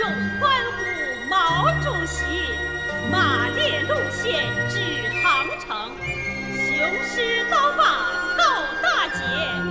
用欢呼，毛主席，马列路线指航程，雄狮刀坝闹大捷。